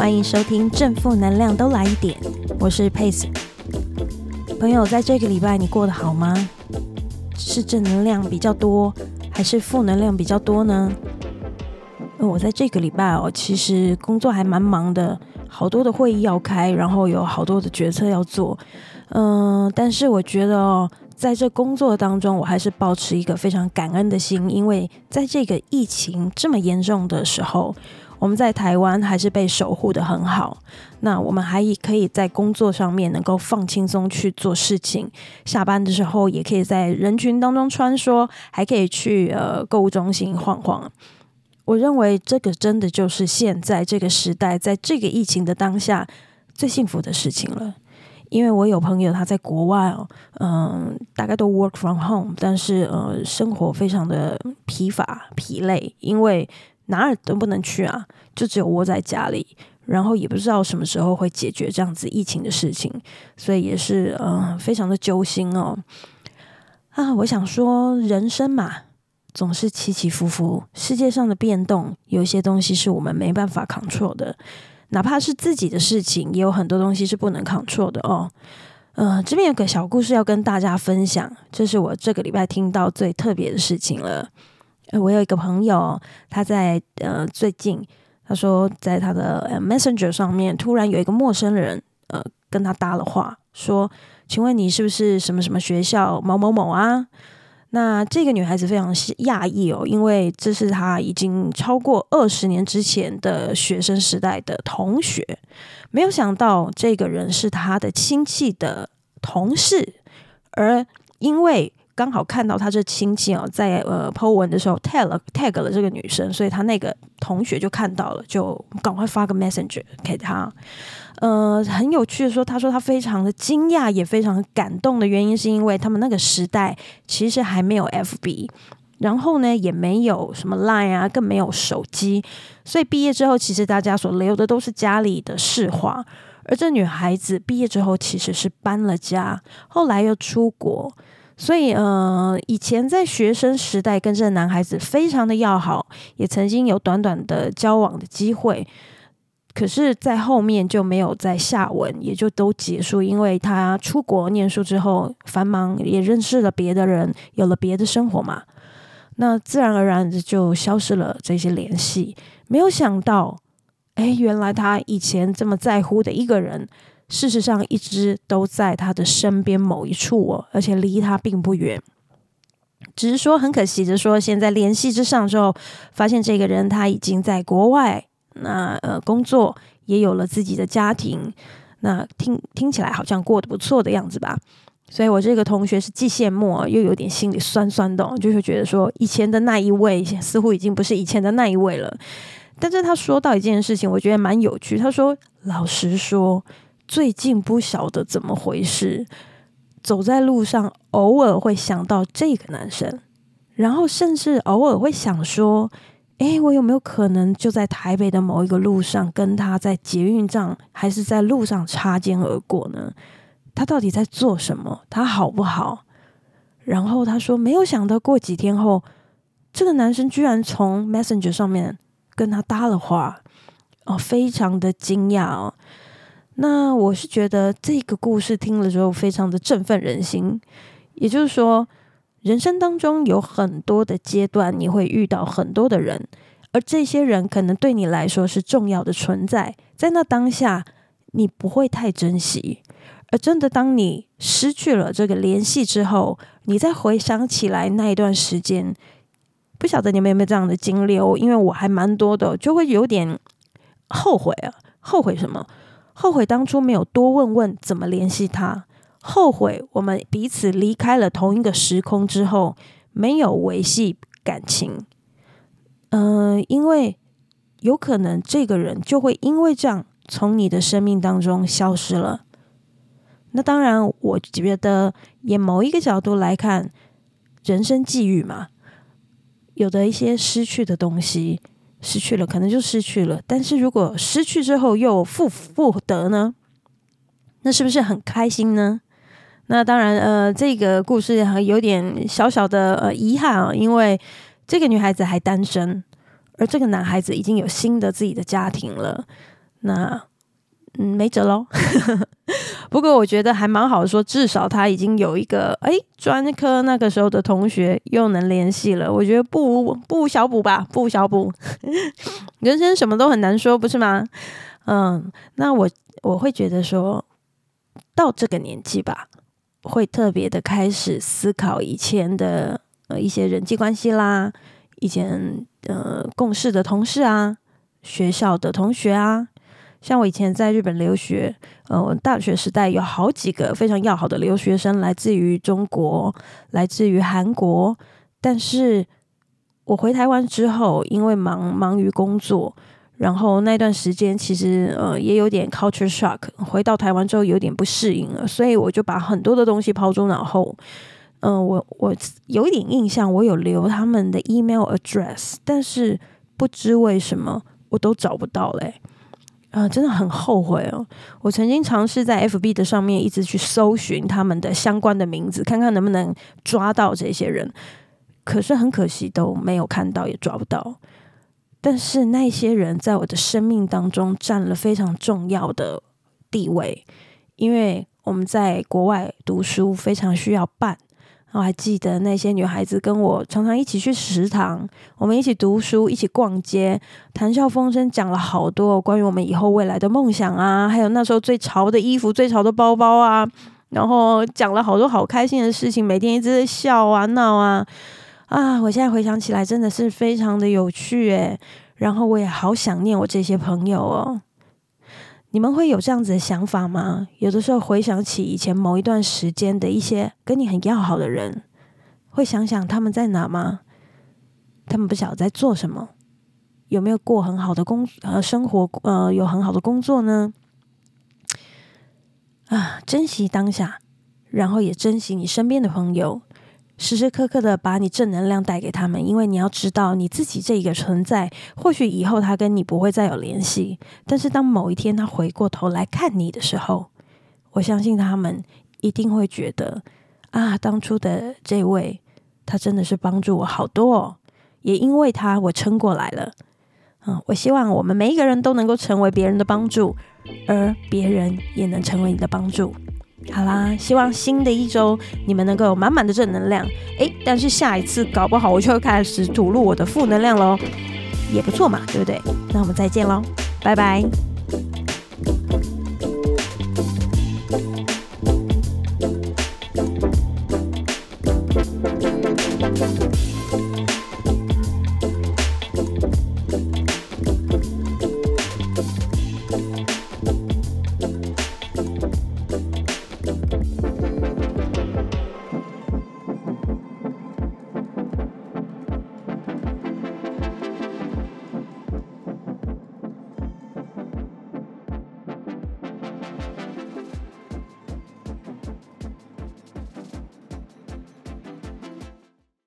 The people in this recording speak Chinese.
欢迎收听正负能量都来一点，我是 Pace。朋友，在这个礼拜你过得好吗？是正能量比较多，还是负能量比较多呢？我在这个礼拜哦，其实工作还蛮忙的，好多的会议要开，然后有好多的决策要做。嗯、但是我觉得哦，在这工作当中，我还是保持一个非常感恩的心，因为在这个疫情这么严重的时候。我们在台湾还是被守护得很好，那我们还可以在工作上面能够放轻松去做事情，下班的时候也可以在人群当中穿梭，还可以去呃购物中心晃晃。我认为这个真的就是现在这个时代，在这个疫情的当下最幸福的事情了。因为我有朋友他在国外哦，嗯，大概都 work from home，但是呃生活非常的疲乏疲累，因为。哪儿都不能去啊，就只有窝在家里，然后也不知道什么时候会解决这样子疫情的事情，所以也是嗯、呃，非常的揪心哦。啊，我想说，人生嘛，总是起起伏伏，世界上的变动，有些东西是我们没办法 control 的，哪怕是自己的事情，也有很多东西是不能 control 的哦。嗯、呃，这边有个小故事要跟大家分享，这是我这个礼拜听到最特别的事情了。我有一个朋友，他在呃最近，他说在他的 Messenger 上面，突然有一个陌生人呃跟他搭了话，说：“请问你是不是什么什么学校某某某啊？”那这个女孩子非常讶异哦，因为这是她已经超过二十年之前的学生时代的同学，没有想到这个人是他的亲戚的同事，而因为。刚好看到他这亲戚哦，在呃 po 文的时候 tag 了 tag 了这个女生，所以他那个同学就看到了，就赶快发个 messenger 给他。呃，很有趣的说，他说他非常的惊讶，也非常感动的原因，是因为他们那个时代其实还没有 FB，然后呢也没有什么 Line 啊，更没有手机，所以毕业之后，其实大家所留的都是家里的市话。而这女孩子毕业之后，其实是搬了家，后来又出国。所以，呃，以前在学生时代跟这个男孩子非常的要好，也曾经有短短的交往的机会，可是，在后面就没有再下文，也就都结束。因为他出国念书之后繁忙，也认识了别的人，有了别的生活嘛，那自然而然的就消失了这些联系。没有想到，哎，原来他以前这么在乎的一个人。事实上，一直都在他的身边某一处哦，而且离他并不远。只是说很可惜的说，现在联系之上之后，发现这个人他已经在国外，那呃工作也有了自己的家庭，那听听起来好像过得不错的样子吧。所以我这个同学是既羡慕又有点心里酸酸的，就是觉得说以前的那一位似乎已经不是以前的那一位了。但是他说到一件事情，我觉得蛮有趣。他说：“老实说。”最近不晓得怎么回事，走在路上偶尔会想到这个男生，然后甚至偶尔会想说：“诶，我有没有可能就在台北的某一个路上跟他在捷运站还是在路上擦肩而过呢？他到底在做什么？他好不好？”然后他说：“没有想到过几天后，这个男生居然从 Messenger 上面跟他搭了话，哦，非常的惊讶哦。”那我是觉得这个故事听了之后非常的振奋人心，也就是说，人生当中有很多的阶段，你会遇到很多的人，而这些人可能对你来说是重要的存在，在那当下你不会太珍惜，而真的当你失去了这个联系之后，你再回想起来那一段时间，不晓得你们有没有这样的经历哦？因为我还蛮多的，就会有点后悔啊，后悔什么？后悔当初没有多问问怎么联系他，后悔我们彼此离开了同一个时空之后没有维系感情。嗯、因为有可能这个人就会因为这样从你的生命当中消失了。那当然，我觉得也某一个角度来看，人生际遇嘛，有的一些失去的东西。失去了，可能就失去了。但是如果失去之后又复复得呢？那是不是很开心呢？那当然，呃，这个故事还有点小小的呃遗憾啊，因为这个女孩子还单身，而这个男孩子已经有新的自己的家庭了。那嗯没辙喽。不过我觉得还蛮好说，至少他已经有一个哎专科那个时候的同学又能联系了。我觉得不不小补吧，不小补。人生什么都很难说，不是吗？嗯，那我我会觉得说到这个年纪吧，会特别的开始思考以前的呃一些人际关系啦，以前呃共事的同事啊，学校的同学啊。像我以前在日本留学，呃，我大学时代有好几个非常要好的留学生，来自于中国，来自于韩国。但是我回台湾之后，因为忙忙于工作，然后那段时间其实呃也有点 culture shock，回到台湾之后有点不适应了，所以我就把很多的东西抛诸脑后。嗯、我我有一点印象，我有留他们的 email address，但是不知为什么我都找不到嘞。呃，真的很后悔哦！我曾经尝试在 FB 的上面一直去搜寻他们的相关的名字，看看能不能抓到这些人。可是很可惜都没有看到，也抓不到。但是那些人在我的生命当中占了非常重要的地位，因为我们在国外读书非常需要伴。我还记得那些女孩子跟我常常一起去食堂，我们一起读书，一起逛街，谈笑风生，讲了好多关于我们以后未来的梦想啊，还有那时候最潮的衣服、最潮的包包啊，然后讲了好多好开心的事情，每天一直在笑啊闹啊啊！我现在回想起来，真的是非常的有趣诶，然后我也好想念我这些朋友哦。你们会有这样子的想法吗？有的时候回想起以前某一段时间的一些跟你很要好的人，会想想他们在哪吗？他们不晓得在做什么？有没有过很好的工呃生活？呃，有很好的工作呢？啊，珍惜当下，然后也珍惜你身边的朋友。时时刻刻的把你正能量带给他们，因为你要知道你自己这一个存在，或许以后他跟你不会再有联系，但是当某一天他回过头来看你的时候，我相信他们一定会觉得啊，当初的这位他真的是帮助我好多哦，也因为他我撑过来了。嗯，我希望我们每一个人都能够成为别人的帮助，而别人也能成为你的帮助。好啦，希望新的一周你们能够有满满的正能量。诶，但是下一次搞不好我就要开始吐露我的负能量喽，也不错嘛，对不对？那我们再见喽，拜拜。